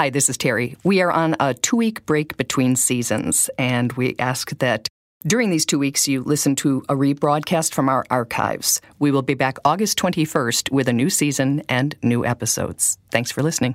Hi, this is Terry. We are on a two week break between seasons, and we ask that during these two weeks you listen to a rebroadcast from our archives. We will be back August 21st with a new season and new episodes. Thanks for listening.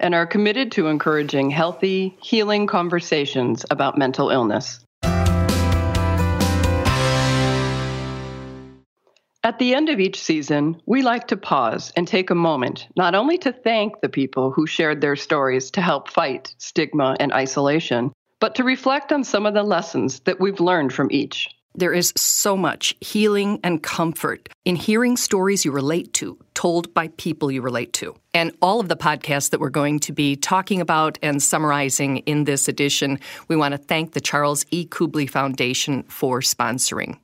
and are committed to encouraging healthy, healing conversations about mental illness. At the end of each season, we like to pause and take a moment not only to thank the people who shared their stories to help fight stigma and isolation, but to reflect on some of the lessons that we've learned from each. There is so much healing and comfort in hearing stories you relate to, told by people you relate to. And all of the podcasts that we're going to be talking about and summarizing in this edition, we want to thank the Charles E. Kubly Foundation for sponsoring.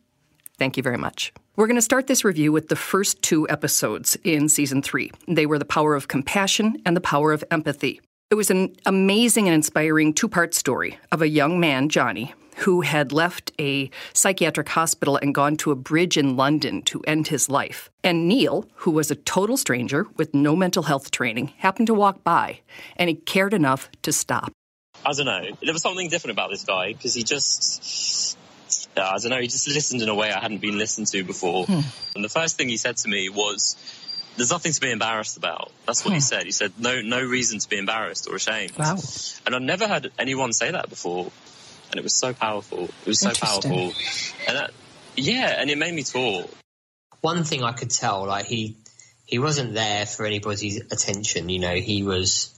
Thank you very much. We're going to start this review with the first two episodes in season three. They were The Power of Compassion and The Power of Empathy. It was an amazing and inspiring two part story of a young man, Johnny, who had left a psychiatric hospital and gone to a bridge in London to end his life. And Neil, who was a total stranger with no mental health training, happened to walk by, and he cared enough to stop. I don't know. There was something different about this guy because he just. I don't know, he just listened in a way I hadn't been listened to before. Hmm. And the first thing he said to me was, there's nothing to be embarrassed about. That's what hmm. he said. He said, no, no reason to be embarrassed or ashamed. Wow. And I've never heard anyone say that before and it was so powerful. It was so powerful, and that, yeah, and it made me talk. One thing I could tell, like he he wasn't there for anybody's attention. You know, he was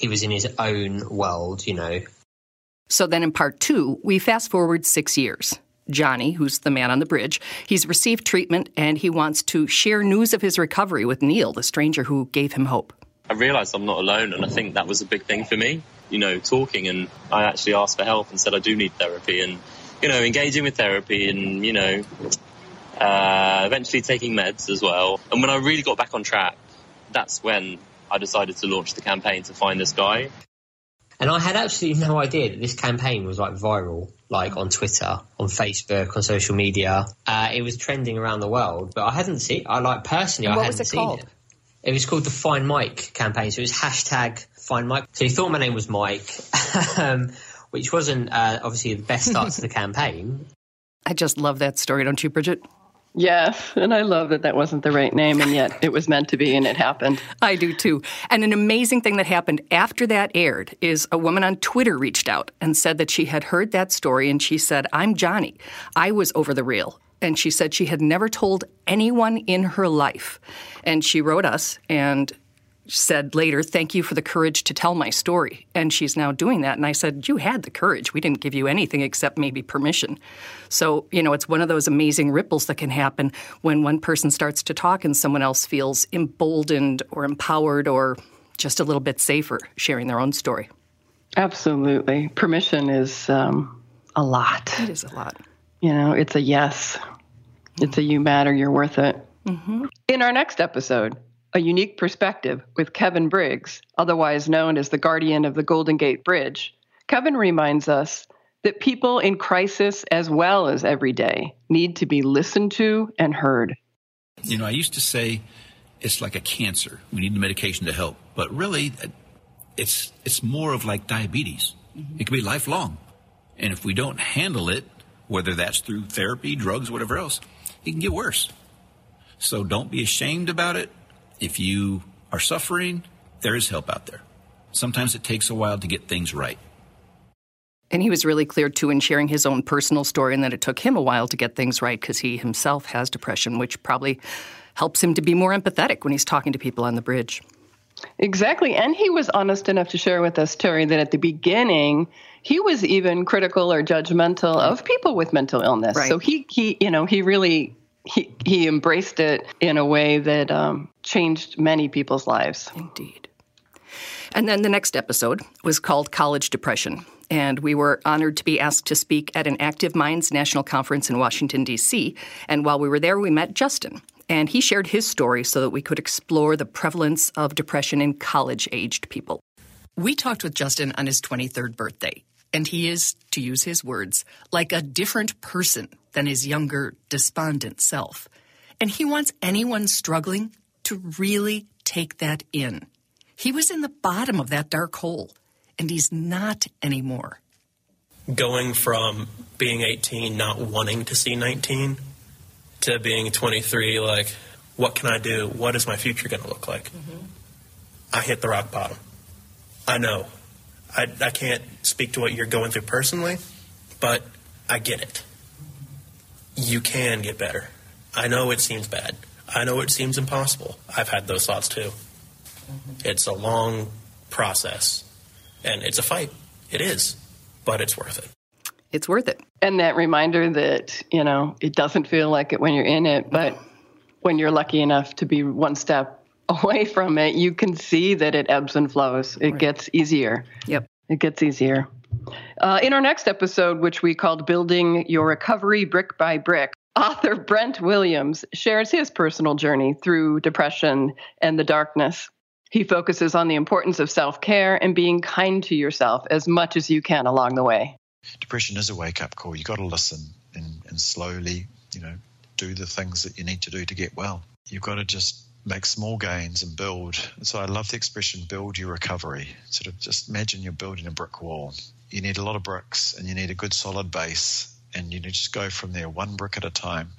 he was in his own world. You know. So then, in part two, we fast forward six years. Johnny, who's the man on the bridge, he's received treatment and he wants to share news of his recovery with Neil, the stranger who gave him hope. I realized I'm not alone, and I think that was a big thing for me you know, talking and I actually asked for help and said I do need therapy and, you know, engaging with therapy and, you know, uh, eventually taking meds as well. And when I really got back on track, that's when I decided to launch the campaign to find this guy. And I had absolutely no idea that this campaign was like viral, like on Twitter, on Facebook, on social media. Uh, it was trending around the world, but I hadn't seen. I like personally, and I hadn't seen called? it. It was called the Find Mike campaign. So it was hashtag Find Mike. So he thought my name was Mike, um, which wasn't uh, obviously the best start to the campaign. I just love that story, don't you, Bridget? Yes, and I love that that wasn't the right name, and yet it was meant to be, and it happened. I do too. And an amazing thing that happened after that aired is a woman on Twitter reached out and said that she had heard that story, and she said, I'm Johnny. I was over the rail and she said she had never told anyone in her life. And she wrote us and said later, Thank you for the courage to tell my story. And she's now doing that. And I said, You had the courage. We didn't give you anything except maybe permission. So, you know, it's one of those amazing ripples that can happen when one person starts to talk and someone else feels emboldened or empowered or just a little bit safer sharing their own story. Absolutely. Permission is um, a lot. It is a lot. You know, it's a yes. It's a you matter, you're worth it. Mm-hmm. In our next episode, a unique perspective with Kevin Briggs, otherwise known as the guardian of the Golden Gate Bridge. Kevin reminds us that people in crisis as well as every day need to be listened to and heard. You know, I used to say it's like a cancer. We need the medication to help. But really, it's, it's more of like diabetes. Mm-hmm. It can be lifelong. And if we don't handle it, whether that's through therapy, drugs, whatever else, it can get worse. So don't be ashamed about it. If you are suffering, there is help out there. Sometimes it takes a while to get things right. And he was really clear, too, in sharing his own personal story, and that it took him a while to get things right because he himself has depression, which probably helps him to be more empathetic when he's talking to people on the bridge. Exactly. And he was honest enough to share with us, Terry, that at the beginning, he was even critical or judgmental of people with mental illness. Right. So he, he, you know, he really he, he embraced it in a way that um, changed many people's lives. Indeed. And then the next episode was called College Depression. And we were honored to be asked to speak at an Active Minds National Conference in Washington, D.C. And while we were there, we met Justin. And he shared his story so that we could explore the prevalence of depression in college aged people. We talked with Justin on his 23rd birthday, and he is, to use his words, like a different person than his younger, despondent self. And he wants anyone struggling to really take that in. He was in the bottom of that dark hole, and he's not anymore. Going from being 18, not wanting to see 19, to being 23, like, what can I do? What is my future going to look like? Mm-hmm. I hit the rock bottom. I know. I, I can't speak to what you're going through personally, but I get it. You can get better. I know it seems bad. I know it seems impossible. I've had those thoughts too. It's a long process and it's a fight. It is, but it's worth it. It's worth it. And that reminder that, you know, it doesn't feel like it when you're in it, but when you're lucky enough to be one step away from it, you can see that it ebbs and flows. It right. gets easier. Yep. It gets easier. Uh, in our next episode, which we called Building Your Recovery Brick by Brick, author Brent Williams shares his personal journey through depression and the darkness. He focuses on the importance of self care and being kind to yourself as much as you can along the way. Depression is a wake up call. You've got to listen and, and slowly, you know, do the things that you need to do to get well. You've got to just make small gains and build. So I love the expression build your recovery. Sort of just imagine you're building a brick wall. You need a lot of bricks and you need a good solid base and you just go from there one brick at a time.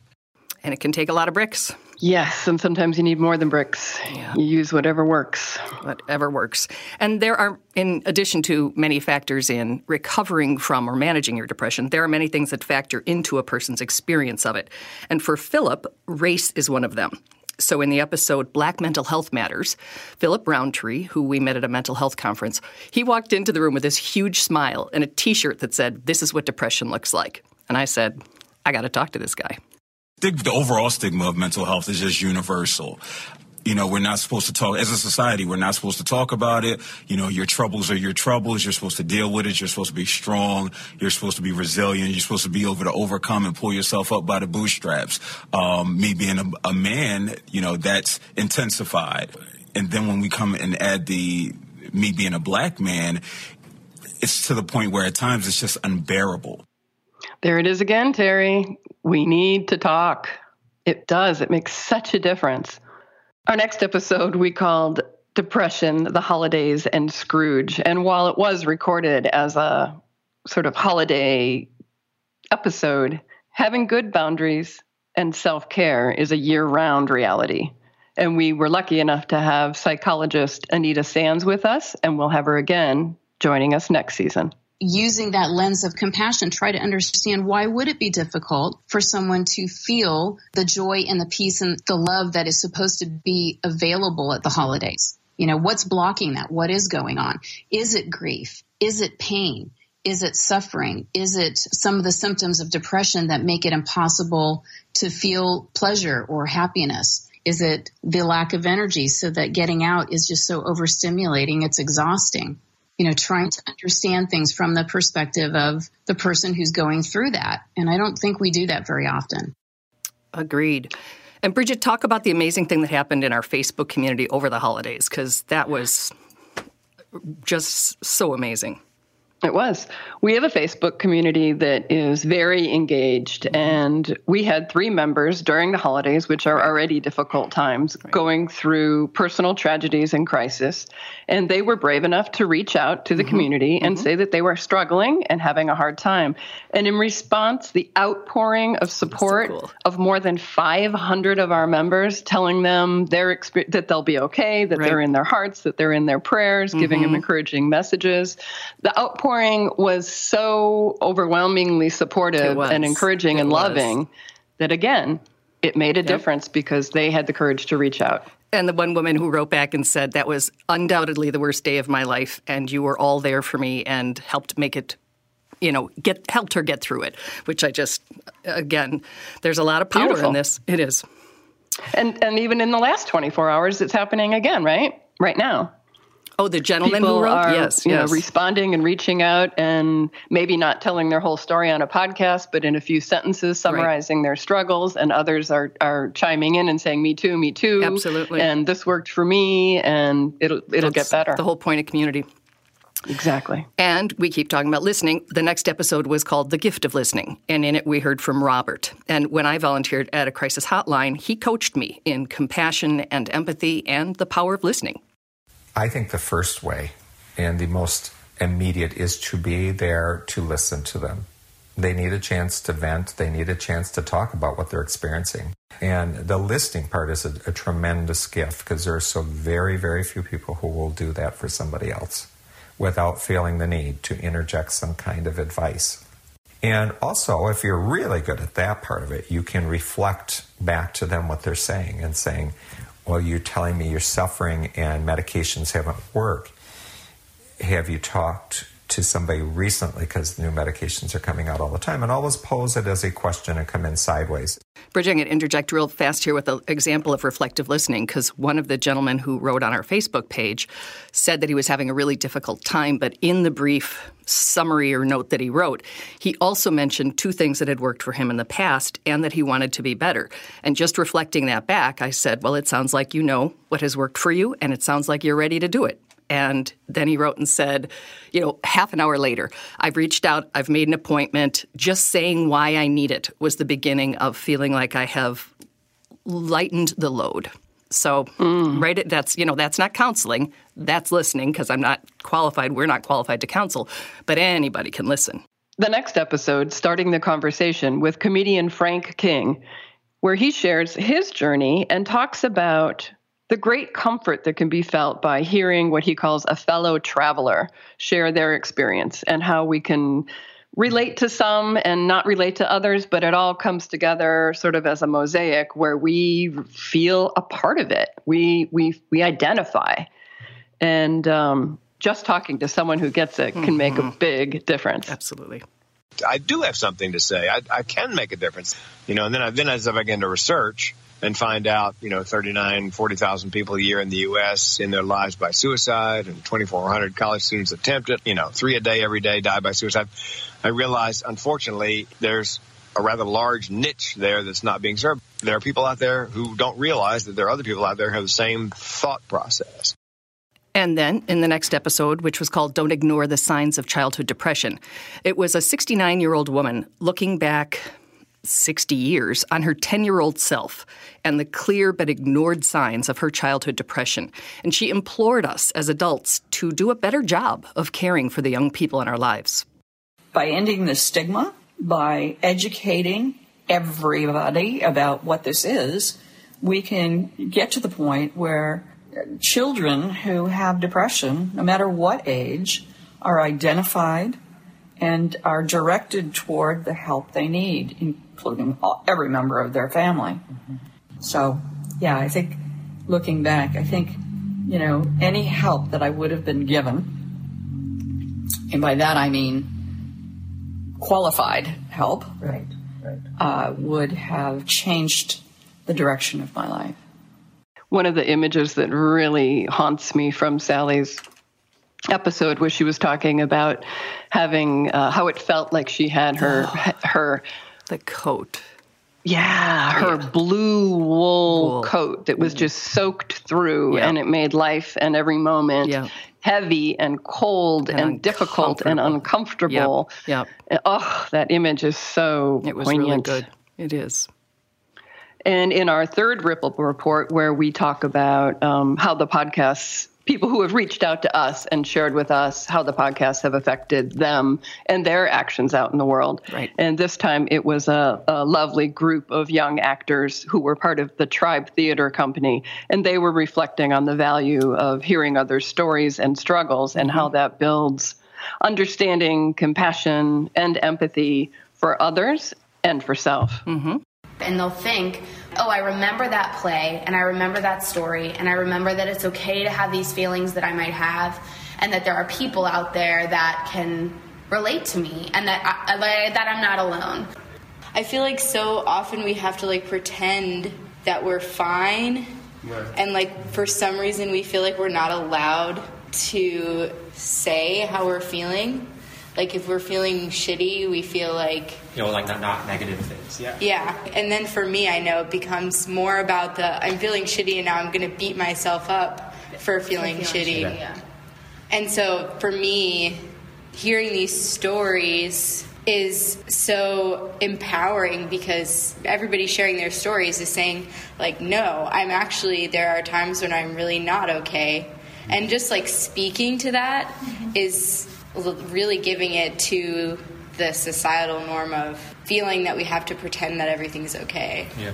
And it can take a lot of bricks. Yes, and sometimes you need more than bricks. Yeah. You use whatever works. Whatever works. And there are, in addition to many factors in recovering from or managing your depression, there are many things that factor into a person's experience of it. And for Philip, race is one of them. So, in the episode Black Mental Health Matters, Philip Roundtree, who we met at a mental health conference, he walked into the room with this huge smile and a t shirt that said, This is what depression looks like. And I said, I got to talk to this guy. The overall stigma of mental health is just universal you know, we're not supposed to talk as a society. We're not supposed to talk about it. You know, your troubles are your troubles. You're supposed to deal with it. You're supposed to be strong. You're supposed to be resilient. You're supposed to be able to overcome and pull yourself up by the bootstraps. Um, me being a, a man, you know, that's intensified. And then when we come and add the me being a black man, it's to the point where at times it's just unbearable. There it is again, Terry. We need to talk. It does. It makes such a difference. Our next episode we called Depression, the Holidays, and Scrooge. And while it was recorded as a sort of holiday episode, having good boundaries and self care is a year round reality. And we were lucky enough to have psychologist Anita Sands with us, and we'll have her again joining us next season using that lens of compassion, try to understand why would it be difficult for someone to feel the joy and the peace and the love that is supposed to be available at the holidays? You know, what's blocking that? What is going on? Is it grief? Is it pain? Is it suffering? Is it some of the symptoms of depression that make it impossible to feel pleasure or happiness? Is it the lack of energy so that getting out is just so overstimulating? It's exhausting you know, trying to understand things from the perspective of the person who's going through that. And I don't think we do that very often. Agreed. And Bridget, talk about the amazing thing that happened in our Facebook community over the holidays, because that was just so amazing. It was. We have a Facebook community that is very engaged, and we had three members during the holidays, which are already difficult times, right. going through personal tragedies and crisis. And they were brave enough to reach out to the mm-hmm. community and mm-hmm. say that they were struggling and having a hard time. And in response, the outpouring of support so cool. of more than 500 of our members telling them their exp- that they'll be okay, that right. they're in their hearts, that they're in their prayers, mm-hmm. giving them mm-hmm. encouraging messages. The outpouring was so overwhelmingly supportive and encouraging it and was. loving that, again, it made a yep. difference because they had the courage to reach out. And the one woman who wrote back and said, That was undoubtedly the worst day of my life, and you were all there for me and helped make it you know, get helped her get through it, which I just again, there's a lot of power Beautiful. in this. It is. And and even in the last 24 hours, it's happening again, right? Right now. Oh, the gentleman People who wrote, are, yes, yes. know, responding and reaching out, and maybe not telling their whole story on a podcast, but in a few sentences summarizing their struggles. And others are are chiming in and saying, "Me too, me too." Absolutely. And this worked for me, and it'll it'll That's get better. The whole point of community. exactly. And we keep talking about listening. The next episode was called The Gift of Listening. And in it, we heard from Robert. And when I volunteered at a crisis hotline, he coached me in compassion and empathy and the power of listening. I think the first way and the most immediate is to be there to listen to them. They need a chance to vent, they need a chance to talk about what they're experiencing. And the listening part is a, a tremendous gift because there are so very, very few people who will do that for somebody else without feeling the need to interject some kind of advice. And also, if you're really good at that part of it, you can reflect back to them what they're saying and saying, Well, you're telling me you're suffering and medications haven't worked. Have you talked to somebody recently because new medications are coming out all the time? And always pose it as a question and come in sideways. Going to interject real fast here with an example of reflective listening because one of the gentlemen who wrote on our Facebook page said that he was having a really difficult time, but in the brief summary or note that he wrote, he also mentioned two things that had worked for him in the past and that he wanted to be better. And just reflecting that back, I said, Well, it sounds like you know what has worked for you, and it sounds like you're ready to do it. And then he wrote and said, you know, half an hour later, I've reached out, I've made an appointment. Just saying why I need it was the beginning of feeling like I have lightened the load. So, mm. right, at- that's you know that's not counseling, that's listening because I'm not qualified. We're not qualified to counsel, but anybody can listen. The next episode, starting the conversation with comedian Frank King, where he shares his journey and talks about the great comfort that can be felt by hearing what he calls a fellow traveler share their experience and how we can relate to some and not relate to others, but it all comes together sort of as a mosaic where we feel a part of it. We we we identify, and um, just talking to someone who gets it can make a big difference. Absolutely. I do have something to say. I, I can make a difference, you know. And then, I, then as I begin to research and find out, you know, 39, 40,000 people a year in the U.S. in their lives by suicide, and 2,400 college students attempt it. You know, three a day every day die by suicide. I realize, unfortunately, there's a rather large niche there that's not being served. There are people out there who don't realize that there are other people out there who have the same thought process. And then in the next episode, which was called Don't Ignore the Signs of Childhood Depression, it was a 69 year old woman looking back 60 years on her 10 year old self and the clear but ignored signs of her childhood depression. And she implored us as adults to do a better job of caring for the young people in our lives. by ending the stigma, by educating everybody about what this is, we can get to the point where children who have depression, no matter what age, are identified and are directed toward the help they need, including all, every member of their family. So, yeah, I think looking back, I think, you know, any help that I would have been given, and by that I mean qualified help, Right, right. uh, would have changed the direction of my life. One of the images that really haunts me from Sally's episode was she was talking about having uh, how it felt like she had her her The coat. yeah her blue wool, Wool. coat that was just soaked through Yeah. and it made life and every moment Yeah. heavy and cold and, And difficult and uncomfortable. Yeah. Yep. Oh that image is so It was poignant really good. It is. And in our third Ripple report, where we talk about um, how the podcasts, people who have reached out to us and shared with us how the podcasts have affected them and their actions out in the world. Right. And this time it was a, a lovely group of young actors who were part of the Tribe Theater Company. And they were reflecting on the value of hearing other stories and struggles and how mm-hmm. that builds understanding, compassion, and empathy for others and for self. Mm-hmm. and they'll think, oh, I remember that play and I remember that story and I remember that it's okay to have these feelings that I might have and that there are people out there that can relate to me and that I, that I'm not alone. I feel like so often we have to like pretend that we're fine. Right. And like for some reason we feel like we're not allowed to say how we're feeling. Like if we're feeling shitty, we feel like you know, like not, not negative things. Yeah. Yeah, and then for me, I know it becomes more about the I'm feeling shitty, and now I'm going to beat myself up for feeling, feeling shitty. shitty. Yeah. And so for me, hearing these stories is so empowering because everybody sharing their stories is saying like no i'm actually there are times when i'm really not okay and just like speaking to that mm-hmm. is really giving it to the societal norm of feeling that we have to pretend that everything's okay yeah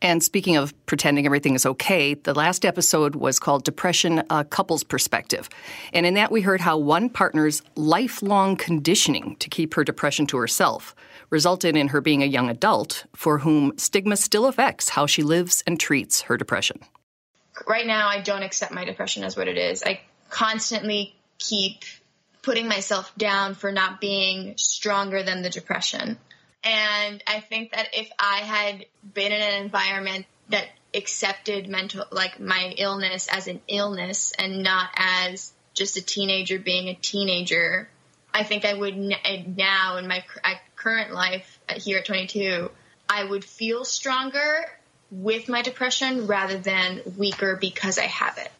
and speaking of pretending everything is okay, the last episode was called Depression A Couple's Perspective. And in that, we heard how one partner's lifelong conditioning to keep her depression to herself resulted in her being a young adult for whom stigma still affects how she lives and treats her depression. Right now, I don't accept my depression as what it is. I constantly keep putting myself down for not being stronger than the depression. And I think that if I had been in an environment that accepted mental, like my illness as an illness and not as just a teenager being a teenager, I think I would now in my current life uh, here at 22, I would feel stronger with my depression rather than weaker because I have it.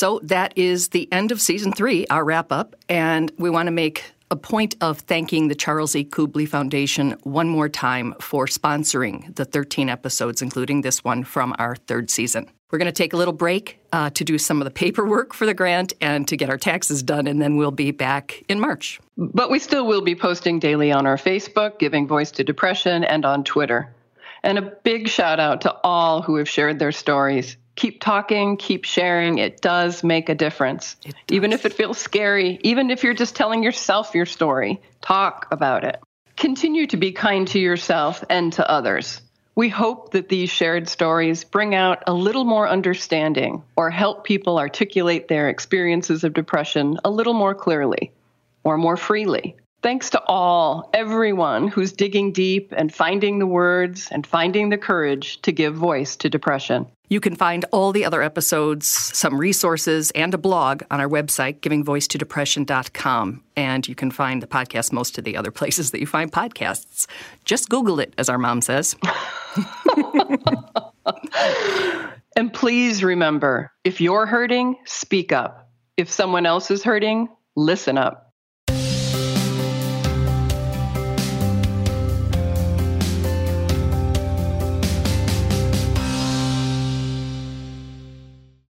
So that is the end of season three, our wrap up. And we want to make a point of thanking the Charles E. Kubly Foundation one more time for sponsoring the 13 episodes, including this one from our third season. We're going to take a little break uh, to do some of the paperwork for the grant and to get our taxes done, and then we'll be back in March. But we still will be posting daily on our Facebook, Giving Voice to Depression, and on Twitter. And a big shout out to all who have shared their stories keep talking, keep sharing. It does make a difference. Even if it feels scary, even if you're just telling yourself your story, talk about it. Continue to be kind to yourself and to others. We hope that these shared stories bring out a little more understanding or help people articulate their experiences of depression a little more clearly or more freely. Thanks to all, everyone who's digging deep and finding the words and finding the courage to give voice to depression. You can find all the other episodes, some resources, and a blog on our website, givingvoicetodepression.com. And you can find the podcast most of the other places that you find podcasts. Just Google it, as our mom says. and please remember if you're hurting, speak up. If someone else is hurting, listen up.